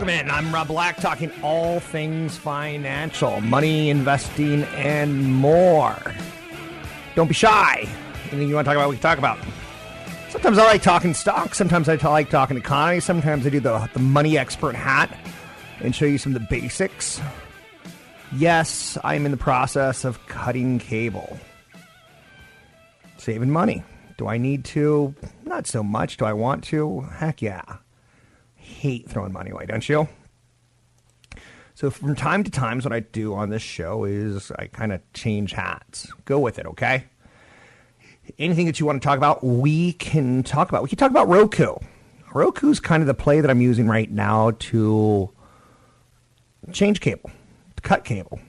Welcome in. I'm Rob Black, talking all things financial, money, investing, and more. Don't be shy. Anything you want to talk about, we can talk about. Sometimes I like talking stocks. Sometimes I like talking economy. Sometimes I do the, the money expert hat and show you some of the basics. Yes, I'm in the process of cutting cable, saving money. Do I need to? Not so much. Do I want to? Heck yeah hate throwing money away, don't you? So from time to time, what I do on this show is I kind of change hats. Go with it, okay? Anything that you want to talk about, we can talk about. We can talk about Roku. Roku's kind of the play that I'm using right now to change cable, to cut cable.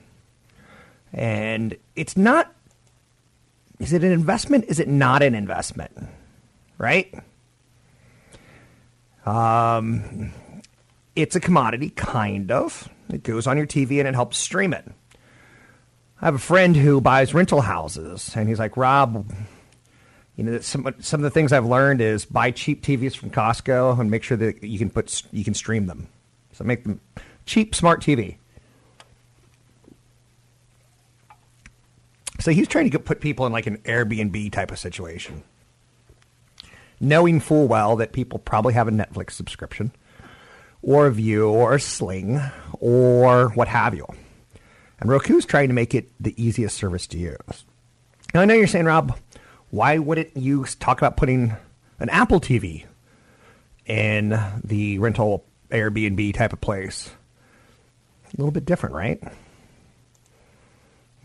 And it's not, is it an investment? Is it not an investment? Right? Um, it's a commodity, kind of. It goes on your TV and it helps stream it. I have a friend who buys rental houses, and he's like, Rob, you know, some some of the things I've learned is buy cheap TVs from Costco and make sure that you can put you can stream them. So make them cheap, smart TV. So he's trying to put people in like an Airbnb type of situation knowing full well that people probably have a Netflix subscription or a Vue or a Sling or what have you. And Roku's trying to make it the easiest service to use. Now, I know you're saying, Rob, why wouldn't you talk about putting an Apple TV in the rental Airbnb type of place? A little bit different, right?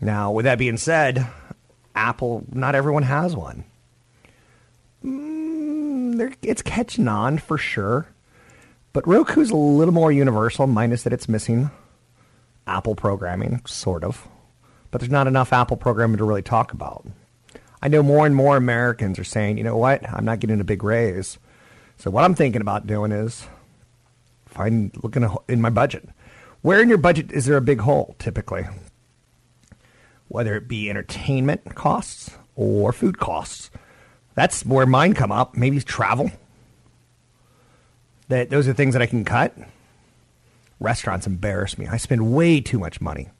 Now, with that being said, Apple, not everyone has one it's catching on for sure. But Roku's a little more universal, minus that it's missing Apple programming, sort of. But there's not enough Apple programming to really talk about. I know more and more Americans are saying, you know what, I'm not getting a big raise. So what I'm thinking about doing is find looking in my budget. Where in your budget is there a big hole typically? Whether it be entertainment costs or food costs. That's where mine come up. Maybe travel. That those are things that I can cut. Restaurants embarrass me. I spend way too much money.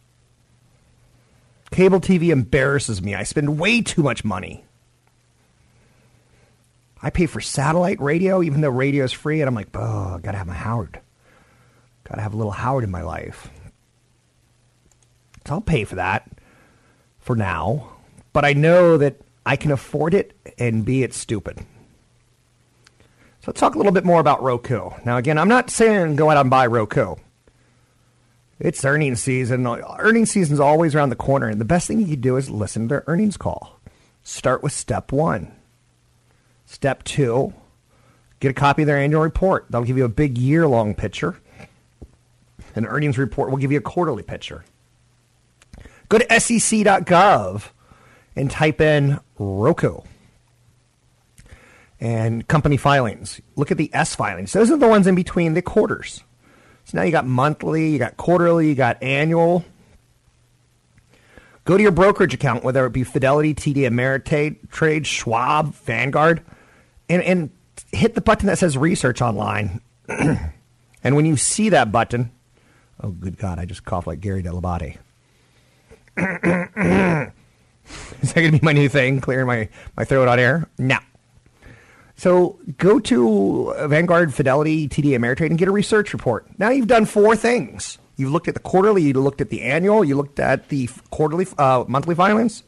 Cable TV embarrasses me. I spend way too much money. I pay for satellite radio, even though radio is free, and I'm like, oh, I gotta have my Howard. Gotta have a little Howard in my life. So I'll pay for that for now. But I know that I can afford it and B, it's stupid. So let's talk a little bit more about Roku. Now, again, I'm not saying go out and buy Roku. It's earnings season. Earnings season is always around the corner, and the best thing you can do is listen to their earnings call. Start with step one. Step two, get a copy of their annual report. That'll give you a big year long picture. An earnings report will give you a quarterly picture. Go to sec.gov and type in Roku. and company filings. Look at the S filings. Those are the ones in between the quarters. So now you got monthly, you got quarterly, you got annual. Go to your brokerage account, whether it be Fidelity, TD Ameritrade, Schwab, Vanguard, and, and hit the button that says research online. and when you see that button, oh, good God, I just coughed like Gary Dell'Abate. Is that going to be my new thing, clearing my, my throat on air? No. So go to Vanguard, Fidelity, TD Ameritrade, and get a research report. Now you've done four things. You've looked at the quarterly, you looked at the annual, you looked at the quarterly, uh, monthly filings.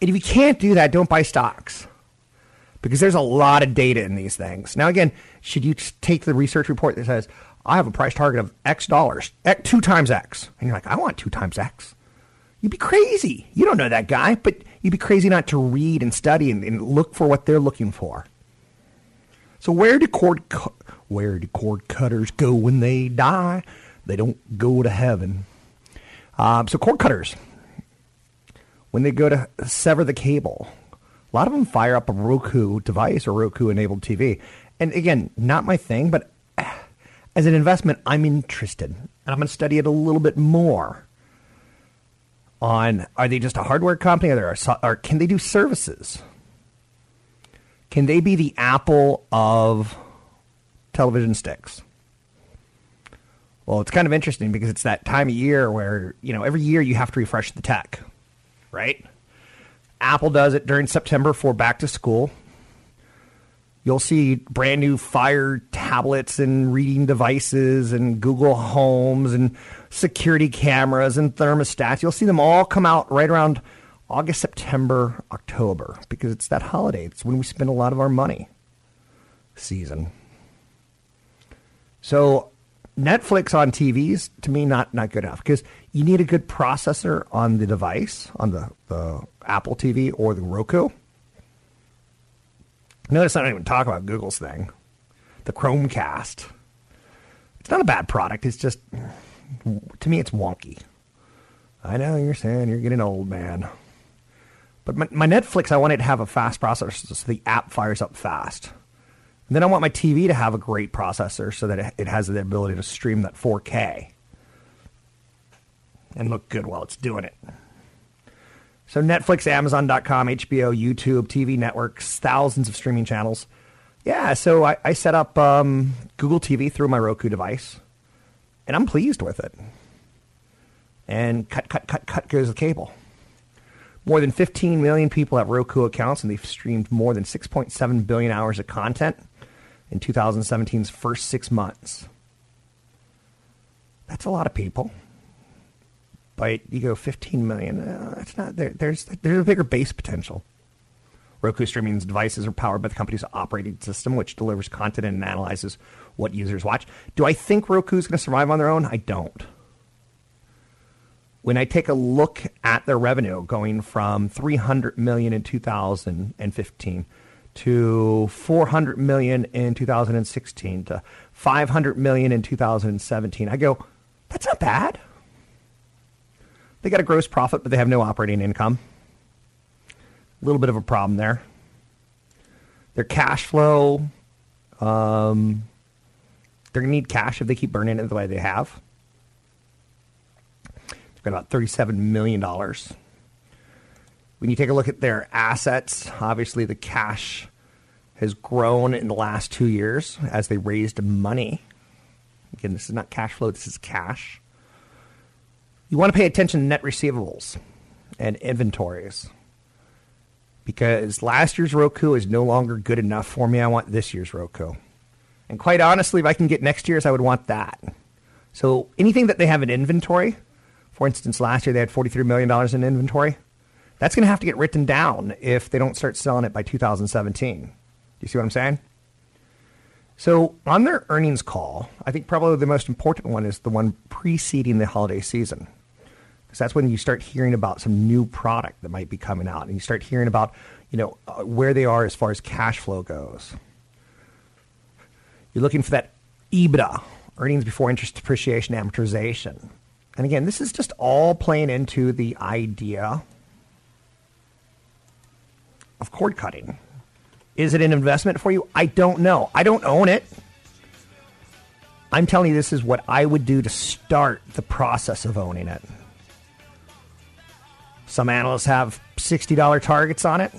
And if you can't do that, don't buy stocks because there's a lot of data in these things. Now, again, should you take the research report that says, I have a price target of X dollars, two times X, and you're like, I want two times X. You'd be crazy. You don't know that guy, but you'd be crazy not to read and study and, and look for what they're looking for. So where do cord cu- where do cord cutters go when they die? They don't go to heaven. Um, so cord cutters, when they go to sever the cable, a lot of them fire up a Roku device or Roku enabled TV. And again, not my thing, but as an investment, I'm interested, and I'm going to study it a little bit more. On are they just a hardware company, or, there are, or can they do services? Can they be the Apple of television sticks? Well, it's kind of interesting because it's that time of year where, you know, every year you have to refresh the tech, right? Apple does it during September for back to school. You'll see brand new Fire tablets and reading devices and Google Homes and security cameras and thermostats. You'll see them all come out right around August, September, October because it's that holiday. It's when we spend a lot of our money season. So Netflix on TVs to me not not good enough because you need a good processor on the device on the, the Apple TV or the Roku. Notice I don't even talk about Google's thing, the Chromecast. It's not a bad product. It's just to me it's wonky. I know you're saying you're getting old, man. But my, my Netflix, I want it to have a fast processor so the app fires up fast. And then I want my TV to have a great processor so that it has the ability to stream that 4K and look good while it's doing it. So Netflix, Amazon.com, HBO, YouTube, TV networks, thousands of streaming channels. Yeah, so I, I set up um, Google TV through my Roku device, and I'm pleased with it. And cut, cut, cut, cut goes the cable. More than 15 million people have Roku accounts, and they've streamed more than 6.7 billion hours of content in 2017's first six months. That's a lot of people. But you go 15 million. Uh, not there. There's there's a bigger base potential. Roku streaming devices are powered by the company's operating system, which delivers content and analyzes what users watch. Do I think Roku is going to survive on their own? I don't. When I take a look at their revenue going from 300 million in 2015 to 400 million in 2016 to 500 million in 2017. I go, that's not bad. They got a gross profit, but they have no operating income. A little bit of a problem there. Their cash flow, um, they're going to need cash if they keep burning it the way they have. They've got about $37 million when you take a look at their assets, obviously the cash has grown in the last two years as they raised money. Again, this is not cash flow, this is cash. You want to pay attention to net receivables and inventories because last year's Roku is no longer good enough for me. I want this year's Roku. And quite honestly, if I can get next year's, I would want that. So anything that they have in inventory, for instance, last year they had $43 million in inventory. That's going to have to get written down if they don't start selling it by 2017. Do you see what I'm saying? So, on their earnings call, I think probably the most important one is the one preceding the holiday season. Because that's when you start hearing about some new product that might be coming out and you start hearing about, you know, uh, where they are as far as cash flow goes. You're looking for that EBITDA, earnings before interest, depreciation, amortization. And again, this is just all playing into the idea of cord cutting. Is it an investment for you? I don't know. I don't own it. I'm telling you, this is what I would do to start the process of owning it. Some analysts have $60 targets on it.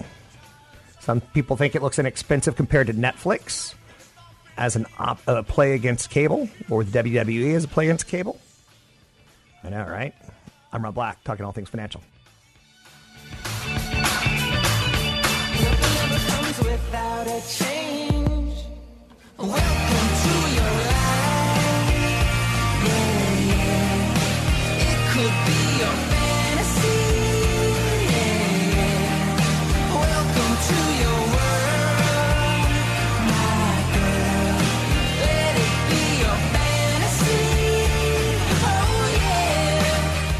Some people think it looks inexpensive compared to Netflix as an op- a play against cable, or with WWE as a play against cable. I know, right? I'm Rob Black, talking all things financial.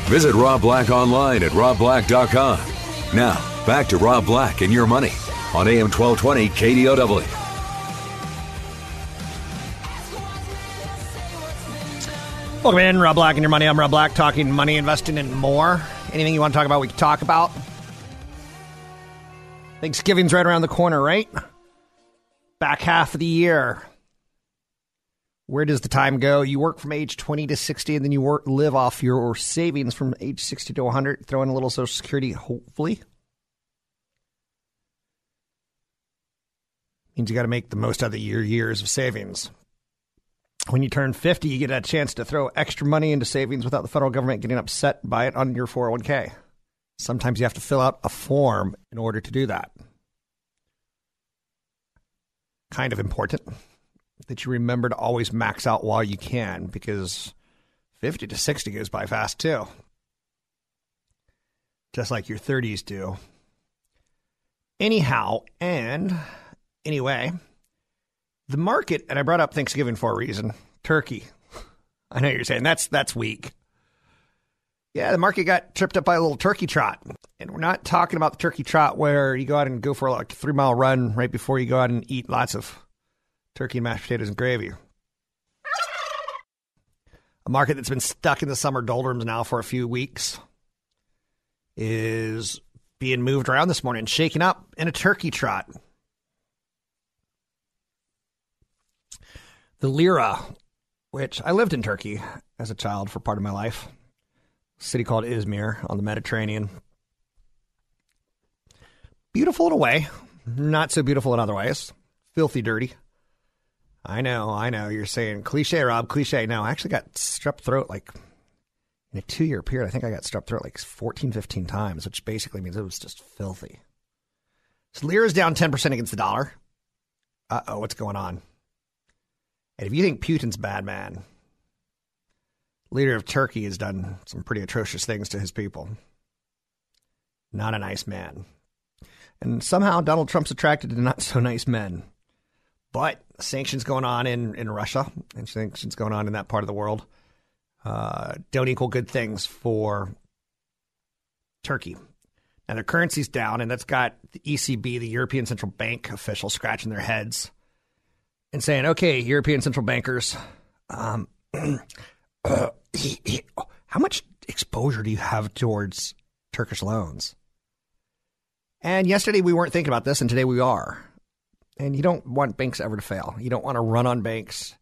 Visit Rob Black online at robblack.com. Now, back to Rob Black and your money on AM 1220 KDOW. Welcome in, Rob Black and your money. I'm Rob Black, talking money, investing, and more. Anything you want to talk about, we can talk about. Thanksgiving's right around the corner, right? Back half of the year. Where does the time go? You work from age 20 to 60, and then you work, live off your savings from age 60 to 100, throw in a little Social Security, hopefully. Means you got to make the most out of your years of savings. When you turn 50, you get a chance to throw extra money into savings without the federal government getting upset by it on your 401k. Sometimes you have to fill out a form in order to do that. Kind of important that you remember to always max out while you can because 50 to 60 goes by fast too. Just like your 30s do. Anyhow, and anyway, the market, and I brought up Thanksgiving for a reason turkey. I know you're saying that's that's weak. Yeah, the market got tripped up by a little turkey trot. And we're not talking about the turkey trot where you go out and go for like a three mile run right before you go out and eat lots of turkey and mashed potatoes and gravy. A market that's been stuck in the summer doldrums now for a few weeks is being moved around this morning, shaken up in a turkey trot. The lira, which I lived in Turkey as a child for part of my life, city called Izmir on the Mediterranean. Beautiful in a way, not so beautiful in other ways. Filthy dirty. I know, I know. You're saying cliche, Rob, cliche. No, I actually got strep throat like in a two year period. I think I got strep throat like 14, 15 times, which basically means it was just filthy. So lira's down 10% against the dollar. Uh oh, what's going on? And if you think Putin's bad man, leader of Turkey has done some pretty atrocious things to his people. Not a nice man. And somehow Donald Trump's attracted to not so nice men. But sanctions going on in, in Russia and sanctions going on in that part of the world uh, don't equal good things for Turkey. Now their currency's down, and that's got the ECB, the European Central Bank officials, scratching their heads and saying, "Okay, European central bankers, um, how much exposure do you have towards Turkish loans?" And yesterday we weren't thinking about this, and today we are. And you don't want banks ever to fail. You don't want to run on banks.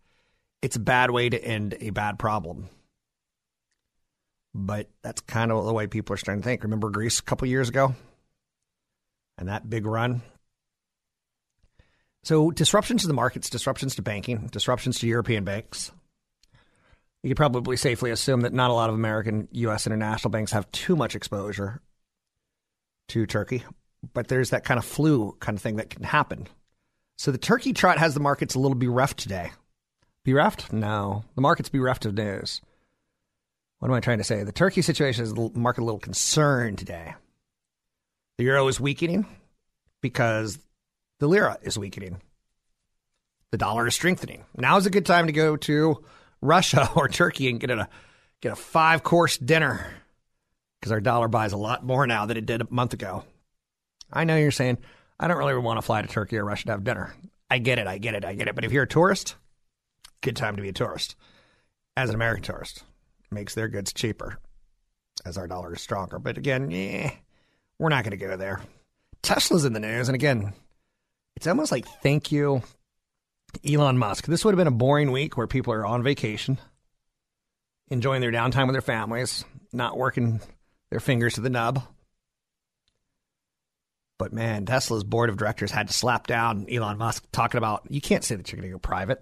It's a bad way to end a bad problem. But that's kind of the way people are starting to think. Remember Greece a couple years ago? And that big run? So, disruptions to the markets, disruptions to banking, disruptions to European banks. You could probably safely assume that not a lot of American, U.S., international banks have too much exposure to Turkey, but there's that kind of flu kind of thing that can happen. So the turkey trot has the markets a little bereft today. Bereft? No. The market's bereft of news. What am I trying to say? The turkey situation is the market a little concerned today. The euro is weakening because the lira is weakening. The dollar is strengthening. Now is a good time to go to Russia or Turkey and get a get a five course dinner because our dollar buys a lot more now than it did a month ago. I know you're saying I don't really want to fly to Turkey or Russia to have dinner. I get it, I get it, I get it. But if you're a tourist, good time to be a tourist. As an American tourist, makes their goods cheaper as our dollar is stronger. But again, eh, we're not going to go there. Tesla's in the news, and again, It's almost like thank you, Elon Musk. This would have been a boring week where people are on vacation, enjoying their downtime with their families, not working their fingers to the nub. But man, Tesla's board of directors had to slap down Elon Musk talking about you can't say that you're going to go private.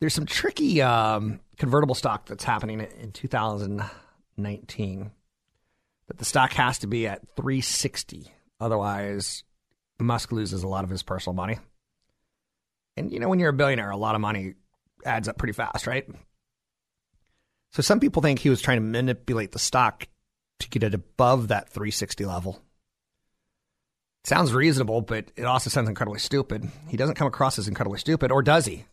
There's some tricky um, convertible stock that's happening in 2019 that the stock has to be at 360. Otherwise, Musk loses a lot of his personal money. And you know, when you're a billionaire, a lot of money adds up pretty fast, right? So some people think he was trying to manipulate the stock to get it above that 360 level. Sounds reasonable, but it also sounds incredibly stupid. He doesn't come across as incredibly stupid, or does he?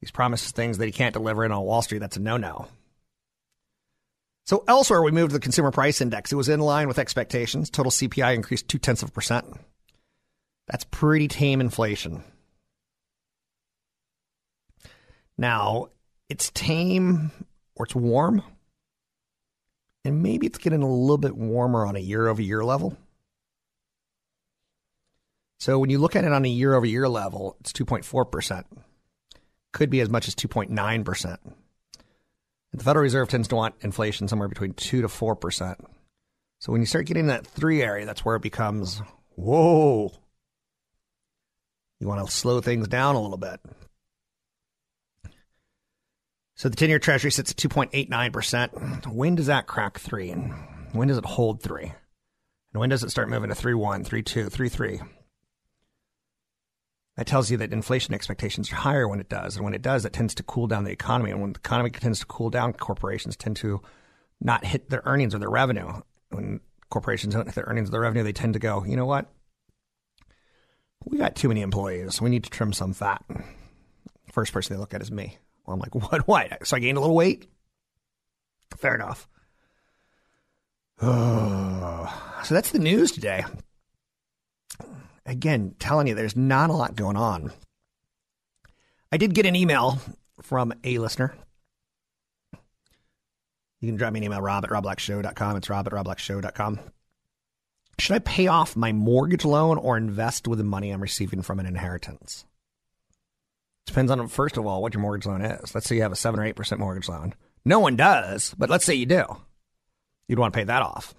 He's promises things that he can't deliver, and on Wall Street, that's a no no. So elsewhere, we moved the consumer price index. It was in line with expectations. Total CPI increased two tenths of a percent. That's pretty tame inflation. Now, it's tame or it's warm, and maybe it's getting a little bit warmer on a year over year level. So when you look at it on a year over year level, it's 2.4%. Could be as much as 2.9%. The Federal Reserve tends to want inflation somewhere between 2 to 4%. So when you start getting that 3 area, that's where it becomes, whoa. You want to slow things down a little bit. So the 10 year treasury sits at 2.89%. When does that crack 3? And when does it hold 3? And when does it start moving to 3 1, 3 2, 3 3? That tells you that inflation expectations are higher when it does. And when it does, it tends to cool down the economy. And when the economy tends to cool down, corporations tend to not hit their earnings or their revenue. When corporations don't hit their earnings or their revenue, they tend to go, you know what? We got too many employees. We need to trim some fat. First person they look at is me. Well, I'm like, what? What? So I gained a little weight? Fair enough. Oh, so that's the news today again, telling you there's not a lot going on. I did get an email from a listener. You can drop me an email, rob at robblackshow.com. It's rob at robblackshow.com. Should I pay off my mortgage loan or invest with the money I'm receiving from an inheritance? Depends on, first of all, what your mortgage loan is. Let's say you have a 7 or 8% mortgage loan. No one does, but let's say you do. You'd want to pay that off.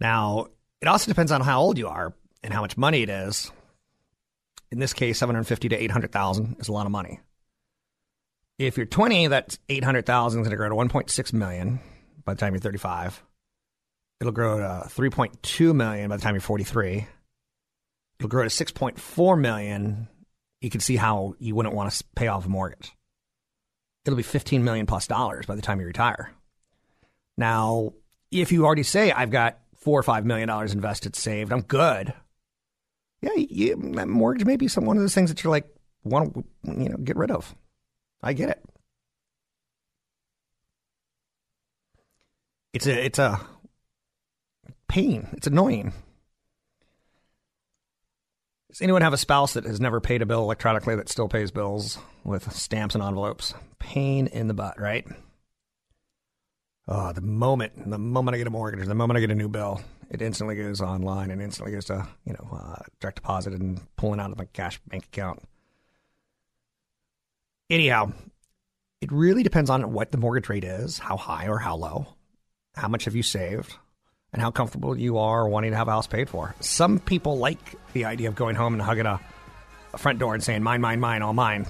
Now, it also depends on how old you are and how much money it is. In this case, 750 to 800,000 is a lot of money. If you're 20, that 800,000 is going to grow to 1.6 million by the time you're 35. It'll grow to 3.2 million by the time you're 43. It'll grow to 6.4 million. You can see how you wouldn't want to pay off a mortgage. It'll be 15 million plus dollars by the time you retire. Now, if you already say I've got four or five million dollars invested, saved. I'm good. Yeah, you, mortgage may be some one of those things that you're like want to you know get rid of. I get it. It's a it's a pain. It's annoying. Does anyone have a spouse that has never paid a bill electronically that still pays bills with stamps and envelopes? Pain in the butt, right? Oh, the moment, the moment I get a mortgage, the moment I get a new bill, it instantly goes online and instantly goes to you know uh, direct deposit and pulling out of my cash bank account. Anyhow, it really depends on what the mortgage rate is, how high or how low, how much have you saved, and how comfortable you are wanting to have a house paid for. Some people like the idea of going home and hugging a, a front door and saying "mine, mine, mine, all mine."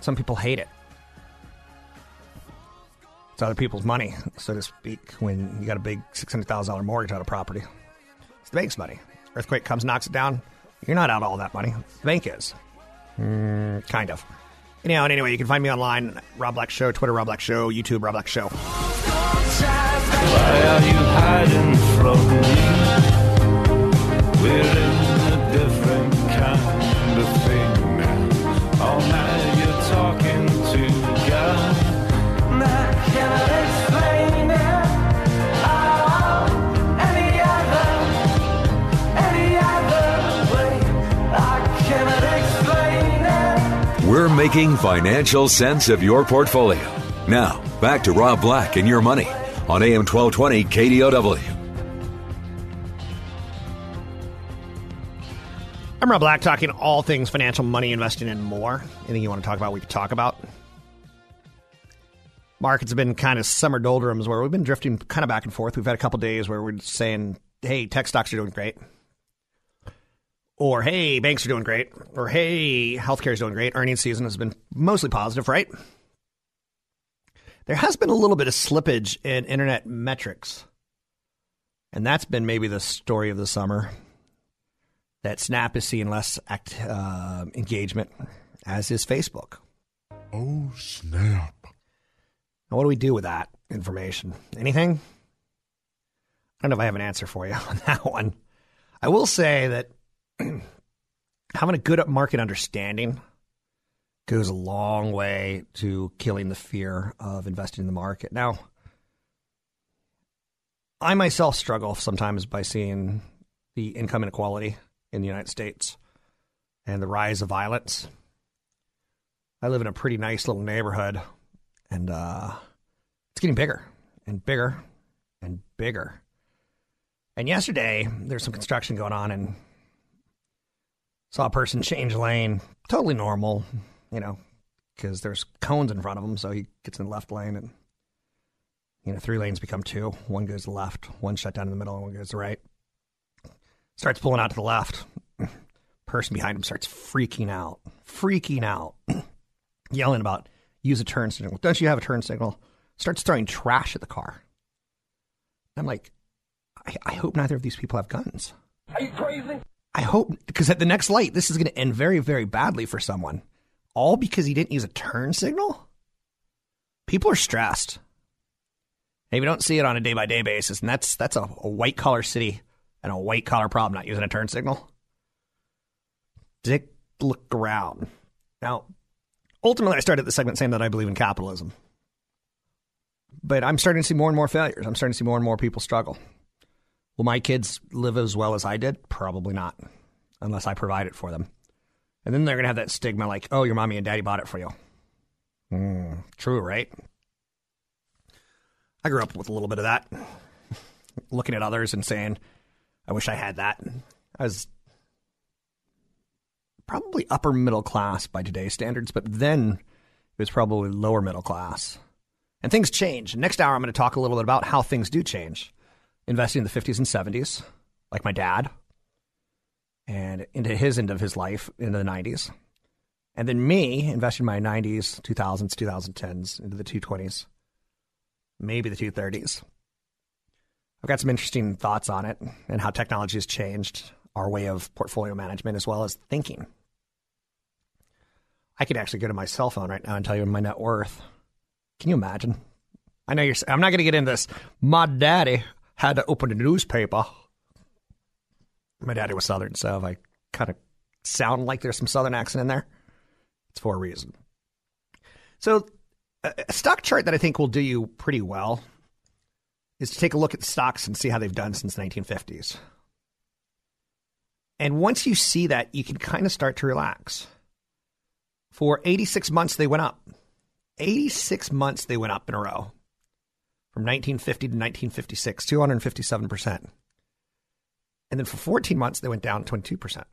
Some people hate it. It's other people's money, so to speak, when you got a big $600,000 mortgage on a property. It's the bank's money. Earthquake comes, knocks it down. You're not out all that money. The bank is. Mm, kind of. Anyhow, and anyway, you can find me online, Rob Black Show, Twitter, Rob Black Show, YouTube, Rob Black Show. Why are you hiding from me? Making financial sense of your portfolio. Now, back to Rob Black and your money on AM 1220 KDOW. I'm Rob Black, talking all things financial, money, investing, and more. Anything you want to talk about, we can talk about. Markets have been kind of summer doldrums where we've been drifting kind of back and forth. We've had a couple days where we're saying, hey, tech stocks are doing great. Or, hey, banks are doing great. Or, hey, healthcare is doing great. Earnings season has been mostly positive, right? There has been a little bit of slippage in internet metrics. And that's been maybe the story of the summer that Snap is seeing less act, uh, engagement, as is Facebook. Oh, snap. Now, what do we do with that information? Anything? I don't know if I have an answer for you on that one. I will say that having a good market understanding goes a long way to killing the fear of investing in the market. Now, I myself struggle sometimes by seeing the income inequality in the United States and the rise of violence. I live in a pretty nice little neighborhood, and uh, it's getting bigger and bigger and bigger. And yesterday, there's some construction going on, and saw a person change lane, totally normal, you know, because there's cones in front of him, so he gets in the left lane, and you know, three lanes become two. One goes left, one shut down in the middle, and one goes right starts pulling out to the left. Person behind him starts freaking out, freaking out, yelling about use a turn signal. Don't you have a turn signal? Starts throwing trash at the car. I'm like, I, I hope neither of these people have guns. Are you crazy? I hope because at the next light, this is going to end very, very badly for someone. All because he didn't use a turn signal. People are stressed. Maybe don't see it on a day by day basis, and that's that's a, a white collar city and a white collar problem not using a turn signal. Dick, look around. Now, ultimately, I started the segment saying that I believe in capitalism. But I'm starting to see more and more failures. I'm starting to see more and more people struggle. Will my kids live as well as I did? Probably not, unless I provide it for them. And then they're going to have that stigma like, oh, your mommy and daddy bought it for you. Mm, true, right? I grew up with a little bit of that, looking at others and saying, I wish I had that. I was probably upper middle class by today's standards, but then it was probably lower middle class. And things change. Next hour, I'm going to talk a little bit about how things do change. Investing in the 50s and 70s, like my dad, and into his end of his life in the 90s. And then me investing my 90s, 2000s, 2010s, into the 220s, maybe the 230s. I've got some interesting thoughts on it and how technology has changed our way of portfolio management as well as thinking. I could actually go to my cell phone right now and tell you my net worth. Can you imagine? I know you're. I'm not going to get into this. My daddy had to open a newspaper. My daddy was Southern, so I kind of sound like there's some Southern accent in there, it's for a reason. So, a stock chart that I think will do you pretty well is to take a look at stocks and see how they've done since the 1950s. And once you see that, you can kind of start to relax. For 86 months, they went up. 86 months they went up in a row. From 1950 to 1956, 257%. And then for 14 months, they went down 22%.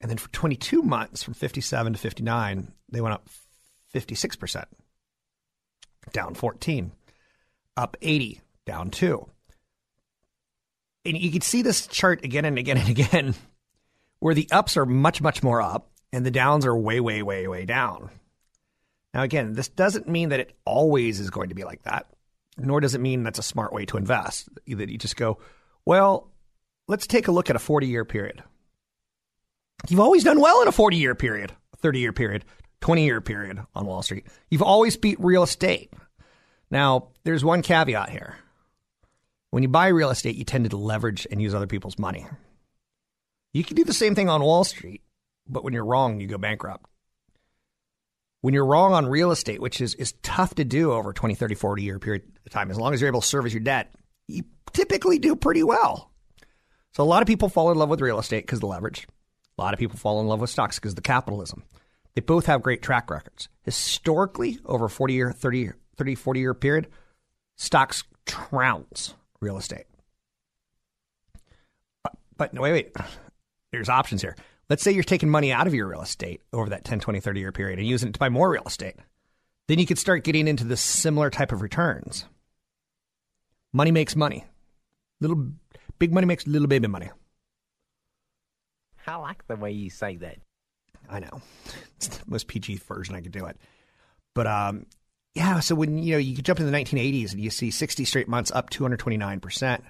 And then for 22 months, from 57 to 59, they went up 56%, down 14 up 80, down 2. And you can see this chart again and again and again where the ups are much, much more up and the downs are way, way, way, way down. Now, again, this doesn't mean that it always is going to be like that, nor does it mean that's a smart way to invest. That you just go, well, let's take a look at a 40 year period. You've always done well in a 40 year period, 30 year period, 20 year period on Wall Street. You've always beat real estate. Now, there's one caveat here. When you buy real estate, you tend to leverage and use other people's money. You can do the same thing on Wall Street, but when you're wrong, you go bankrupt. When you're wrong on real estate, which is, is tough to do over 20, 30, 40 year period of time, as long as you're able to service your debt, you typically do pretty well. So a lot of people fall in love with real estate because of the leverage. A lot of people fall in love with stocks because of the capitalism. They both have great track records. Historically, over 40 year, 30 30, 40 year period, stocks trounce real estate. But, but wait, wait. there's options here. Let's say you're taking money out of your real estate over that 10, 20, 30 year period and using it to buy more real estate. Then you could start getting into this similar type of returns. Money makes money. Little big money makes little baby money. I like the way you say that. I know. It's the most PG version I could do it. But um, yeah, so when you know you could jump into the 1980s and you see 60 straight months up 229%.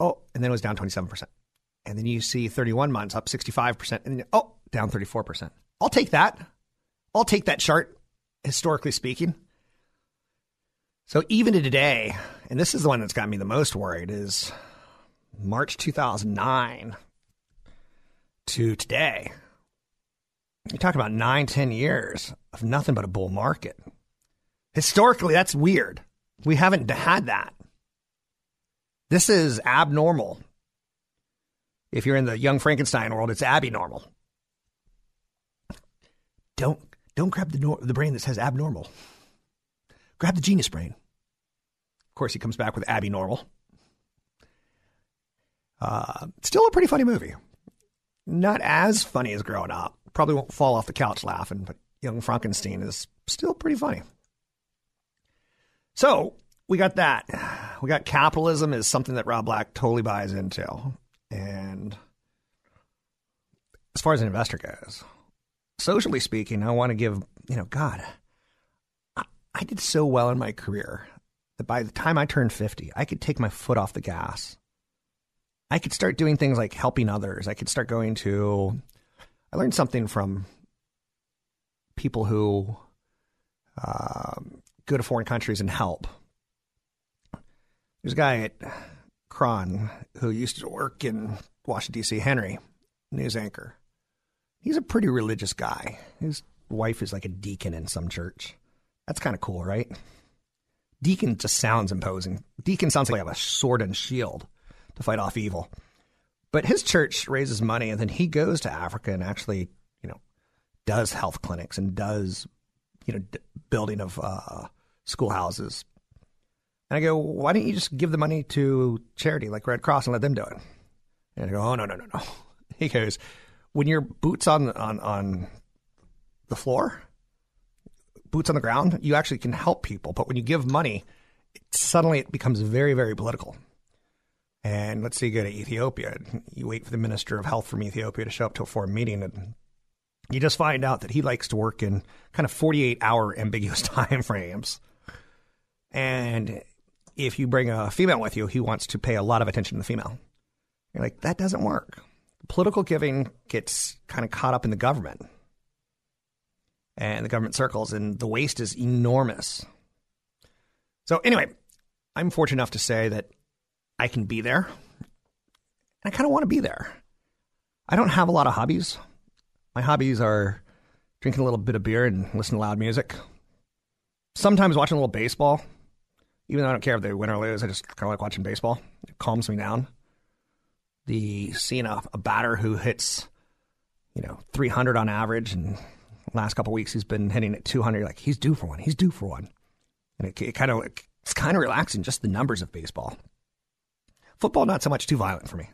Oh, and then it was down 27%. And then you see 31 months up 65% and then oh, down 34%. I'll take that. I'll take that chart historically speaking. So even to today, and this is the one that's got me the most worried is March 2009 to today. You talk about nine, ten years of nothing but a bull market. Historically, that's weird. We haven't had that. This is abnormal. If you're in the young Frankenstein world, it's abnormal. Don't don't grab the nor- the brain that says abnormal. Grab the genius brain. Of course, he comes back with abnormal. Uh, still a pretty funny movie. Not as funny as growing up. Probably won't fall off the couch laughing, but Young Frankenstein is still pretty funny. So we got that. We got capitalism is something that Rob Black totally buys into. As far as an investor goes, socially speaking, I want to give, you know, God, I, I did so well in my career that by the time I turned 50, I could take my foot off the gas. I could start doing things like helping others. I could start going to, I learned something from people who um, go to foreign countries and help. There's a guy at KRON who used to work in Washington, D.C., Henry, news anchor. He's a pretty religious guy. His wife is like a deacon in some church. That's kind of cool, right? Deacon just sounds imposing. Deacon sounds like a sword and shield to fight off evil. But his church raises money, and then he goes to Africa and actually, you know, does health clinics and does, you know, d- building of uh, schoolhouses. And I go, why don't you just give the money to charity like Red Cross and let them do it? And I go, oh no no no no. He goes, when your boots on on on the floor, boots on the ground, you actually can help people. But when you give money, it, suddenly it becomes very very political. And let's say you go to Ethiopia, you wait for the minister of health from Ethiopia to show up to a foreign meeting, and you just find out that he likes to work in kind of 48 hour ambiguous time frames. And if you bring a female with you, he wants to pay a lot of attention to the female. You're like, that doesn't work. Political giving gets kind of caught up in the government and the government circles, and the waste is enormous. So, anyway, I'm fortunate enough to say that I can be there. And I kind of want to be there. I don't have a lot of hobbies. My hobbies are drinking a little bit of beer and listening to loud music. Sometimes watching a little baseball. Even though I don't care if they win or lose, I just kind of like watching baseball. It calms me down. The seeing a, a batter who hits, you know, 300 on average, and last couple weeks he's been hitting at 200. Like he's due for one. He's due for one, and it, it kind of it's kind of relaxing. Just the numbers of baseball. Football, not so much too violent for me.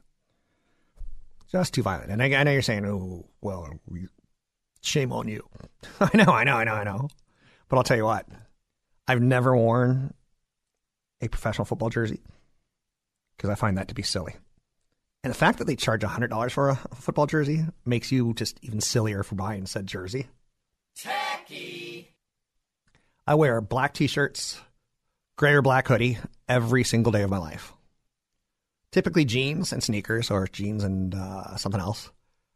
Just too violent. And I, I know you're saying, oh, well, shame on you. I know, I know, I know, I know. But I'll tell you what, I've never worn a professional football jersey because I find that to be silly. And the fact that they charge $100 for a football jersey makes you just even sillier for buying said jersey. Tacky. I wear black t shirts, gray or black hoodie every single day of my life typically jeans and sneakers or jeans and uh, something else.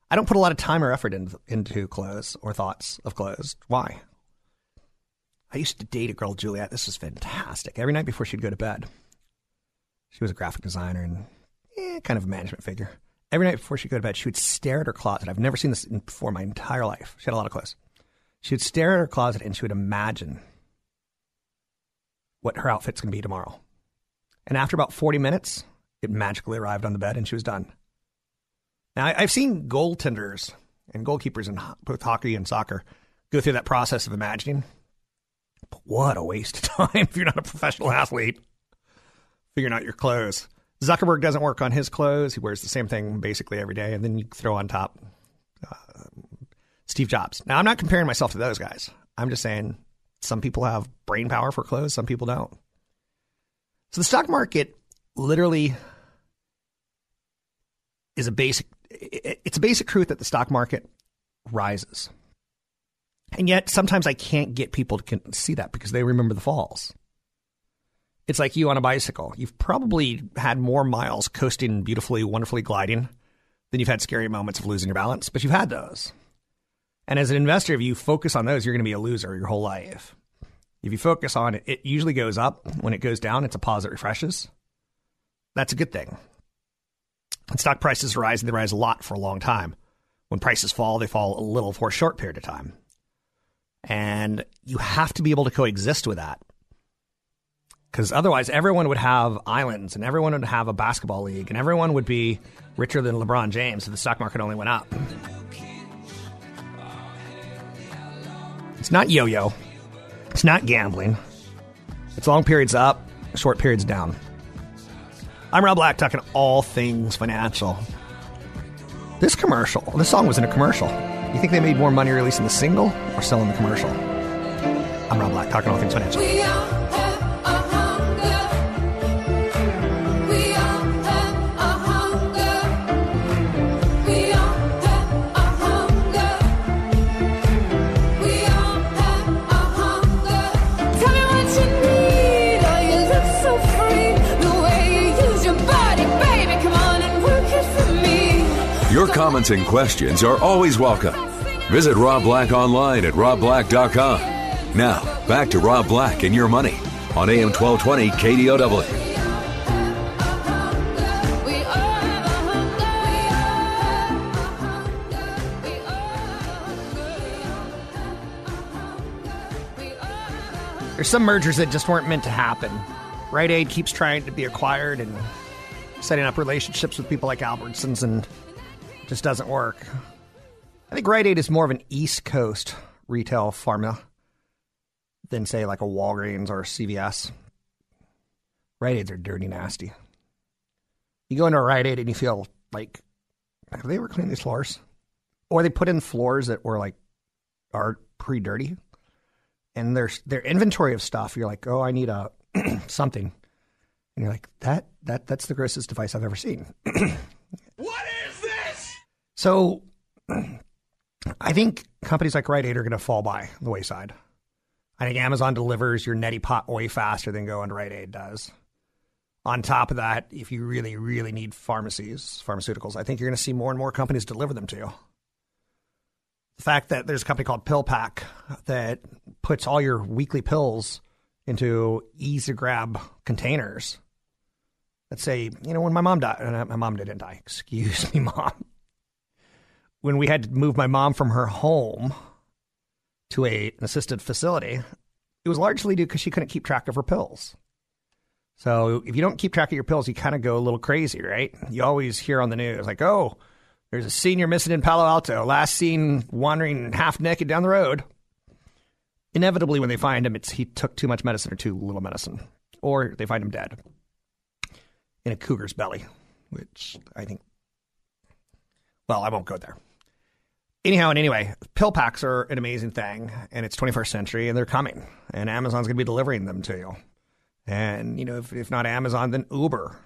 I don't put a lot of time or effort in, into clothes or thoughts of clothes. Why? I used to date a girl, Juliet. This was fantastic. Every night before she'd go to bed, she was a graphic designer and eh, kind of a management figure. Every night before she'd go to bed, she would stare at her closet. I've never seen this before my entire life. She had a lot of clothes. She would stare at her closet and she would imagine what her outfit's going to be tomorrow. And after about 40 minutes, it magically arrived on the bed and she was done. Now, I've seen goaltenders and goalkeepers in both hockey and soccer go through that process of imagining. But what a waste of time if you're not a professional athlete figuring out your clothes. Zuckerberg doesn't work on his clothes. He wears the same thing basically every day. And then you throw on top uh, Steve Jobs. Now, I'm not comparing myself to those guys. I'm just saying some people have brain power for clothes, some people don't. So the stock market literally is a basic it's a basic truth that the stock market rises. And yet sometimes I can't get people to see that because they remember the falls. It's like you on a bicycle. You've probably had more miles coasting beautifully, wonderfully gliding than you've had scary moments of losing your balance, but you've had those. And as an investor, if you focus on those, you're going to be a loser your whole life. If you focus on it, it usually goes up. When it goes down, it's a pause that refreshes. That's a good thing. When stock prices rise, they rise a lot for a long time. When prices fall, they fall a little for a short period of time. And you have to be able to coexist with that. Because otherwise, everyone would have islands and everyone would have a basketball league and everyone would be richer than LeBron James if the stock market only went up. It's not yo yo, it's not gambling. It's long periods up, short periods down. I'm Rob Black, talking all things financial. This commercial, this song was in a commercial. You think they made more money releasing the single or selling the commercial? I'm Rob Black, talking all things financial. Comments and questions are always welcome. Visit Rob Black online at robblack.com. Now, back to Rob Black and your money on AM 1220 KDOW. There's some mergers that just weren't meant to happen. Rite Aid keeps trying to be acquired and setting up relationships with people like Albertsons and just doesn't work. I think Rite Aid is more of an East Coast retail pharma than, say, like a Walgreens or a CVS. Rite Aids are dirty, nasty. You go into a Rite Aid and you feel like, have they ever cleaned these floors? Or they put in floors that were like, are pretty dirty. And there's their inventory of stuff. You're like, oh, I need a something. And you're like, that that that's the grossest device I've ever seen. So I think companies like Rite Aid are going to fall by the wayside. I think Amazon delivers your neti pot way faster than going to Rite Aid does. On top of that, if you really, really need pharmacies, pharmaceuticals, I think you're going to see more and more companies deliver them to you. The fact that there's a company called PillPack that puts all your weekly pills into easy grab containers. Let's say, you know, when my mom died, uh, my mom didn't die. Excuse me, mom. When we had to move my mom from her home to a, an assisted facility, it was largely due because she couldn't keep track of her pills. So if you don't keep track of your pills, you kind of go a little crazy, right? You always hear on the news like, "Oh, there's a senior missing in Palo Alto. Last seen wandering half naked down the road." Inevitably, when they find him, it's he took too much medicine or too little medicine, or they find him dead in a cougar's belly, which I think. Well, I won't go there. Anyhow and anyway, pill packs are an amazing thing, and it's 21st century, and they're coming, and Amazon's going to be delivering them to you. And you know, if, if not Amazon, then Uber.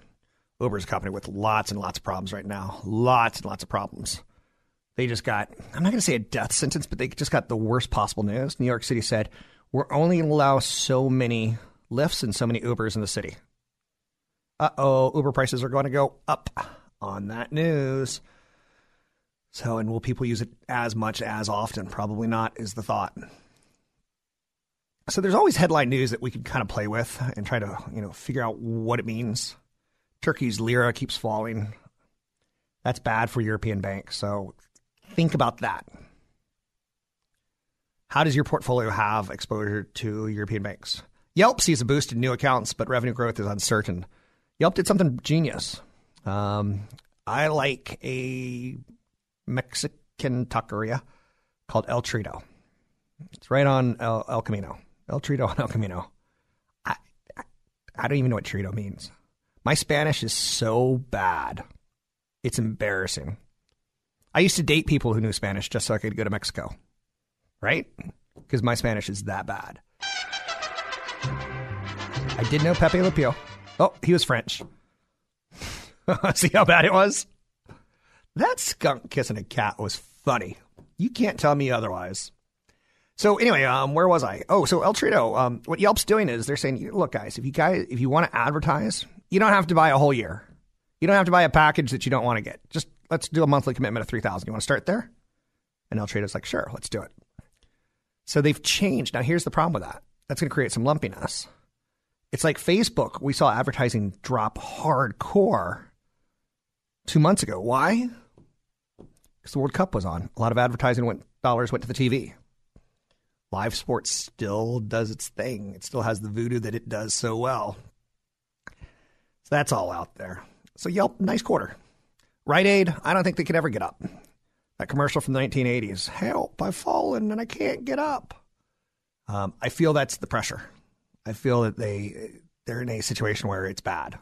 Uber's a company with lots and lots of problems right now. Lots and lots of problems. They just got, I'm not going to say a death sentence, but they just got the worst possible news. New York City said, we're only going to allow so many Lyfts and so many Ubers in the city. Uh oh, Uber prices are going to go up on that news. So, and will people use it as much as often? Probably not, is the thought. So there's always headline news that we could kind of play with and try to, you know, figure out what it means. Turkey's lira keeps falling. That's bad for European banks. So think about that. How does your portfolio have exposure to European banks? Yelp sees a boost in new accounts, but revenue growth is uncertain. Yelp did something genius. Um, I like a Mexican taqueria called El Trito. It's right on El, El Camino. El Trito on El Camino. I, I, I don't even know what Trito means. My Spanish is so bad. It's embarrassing. I used to date people who knew Spanish just so I could go to Mexico. Right? Because my Spanish is that bad. I did know Pepe Le. Oh, he was French. See how bad it was? That skunk kissing a cat was funny. You can't tell me otherwise. So anyway, um, where was I? Oh, so El Trito, um, what Yelp's doing is they're saying, look, guys, if you guys, if you want to advertise, you don't have to buy a whole year. You don't have to buy a package that you don't want to get. Just let's do a monthly commitment of three thousand. You want to start there? And El Trito's like, sure, let's do it. So they've changed. Now here's the problem with that. That's going to create some lumpiness. It's like Facebook. We saw advertising drop hardcore two months ago. Why? Because the World Cup was on. A lot of advertising went dollars went to the TV. Live sports still does its thing. It still has the voodoo that it does so well. So that's all out there. So Yelp, nice quarter. Rite Aid, I don't think they could ever get up. That commercial from the 1980s. Help! I've fallen and I can't get up. Um, I feel that's the pressure. I feel that they they're in a situation where it's bad.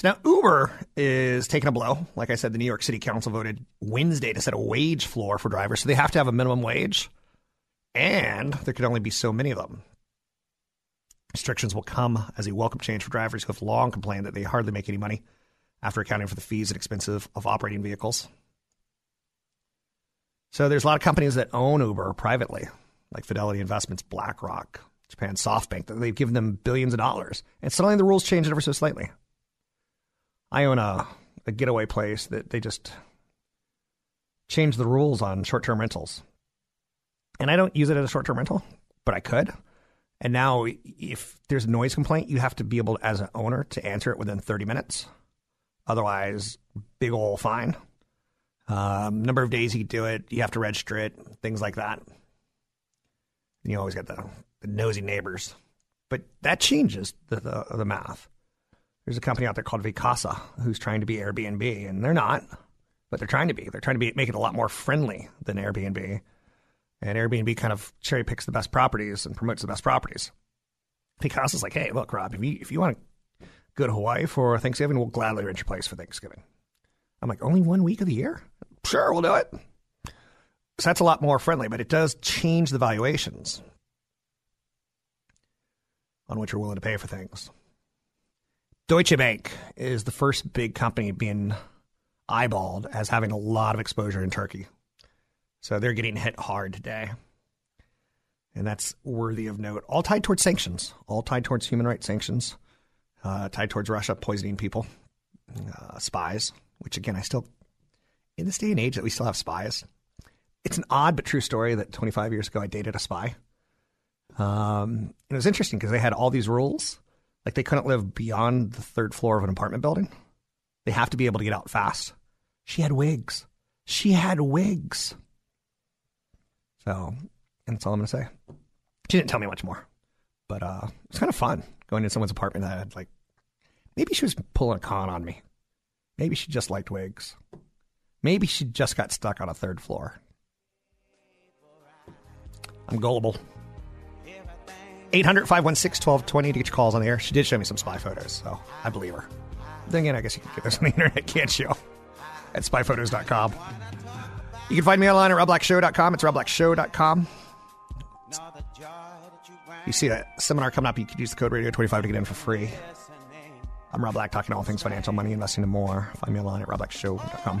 So now Uber is taking a blow. Like I said, the New York City Council voted Wednesday to set a wage floor for drivers, so they have to have a minimum wage, and there can only be so many of them. Restrictions will come as a welcome change for drivers who have long complained that they hardly make any money after accounting for the fees and expenses of operating vehicles. So there's a lot of companies that own Uber privately, like Fidelity Investments, BlackRock, Japan SoftBank, that they've given them billions of dollars. And suddenly the rules change ever so slightly. I own a, a getaway place that they just changed the rules on short term rentals. And I don't use it as a short term rental, but I could. And now, if there's a noise complaint, you have to be able, as an owner, to answer it within 30 minutes. Otherwise, big ol' fine. Um, number of days you do it, you have to register it, things like that. And you always get the, the nosy neighbors. But that changes the, the, the math. There's a company out there called Vacasa who's trying to be Airbnb, and they're not, but they're trying to be. They're trying to be make it a lot more friendly than Airbnb. And Airbnb kind of cherry picks the best properties and promotes the best properties. Vacasa's like, hey, look, Rob, if you if you want to go to Hawaii for Thanksgiving, we'll gladly rent your place for Thanksgiving. I'm like, only one week of the year? Sure, we'll do it. So that's a lot more friendly, but it does change the valuations on what you're willing to pay for things. Deutsche Bank is the first big company being eyeballed as having a lot of exposure in Turkey. So they're getting hit hard today. And that's worthy of note. All tied towards sanctions, all tied towards human rights sanctions, uh, tied towards Russia poisoning people, uh, spies, which again, I still, in this day and age that we still have spies, it's an odd but true story that 25 years ago I dated a spy. Um, it was interesting because they had all these rules. Like they couldn't live beyond the third floor of an apartment building. They have to be able to get out fast. She had wigs. She had wigs. So, and that's all I'm going to say. She didn't tell me much more, but uh, it was kind of fun going in someone's apartment that I had like, maybe she was pulling a con on me. Maybe she just liked wigs. Maybe she just got stuck on a third floor. I'm gullible. 800 516 1220 to get your calls on the air. She did show me some spy photos, so I believe her. Then again, I guess you can get those on the internet, can't you? At spyphotos.com. You can find me online at robblackshow.com. It's robblackshow.com. You see that seminar coming up, you could use the code radio25 to get in for free. I'm Rob Black, talking all things financial, money, investing, and more. Find me online at robblackshow.com.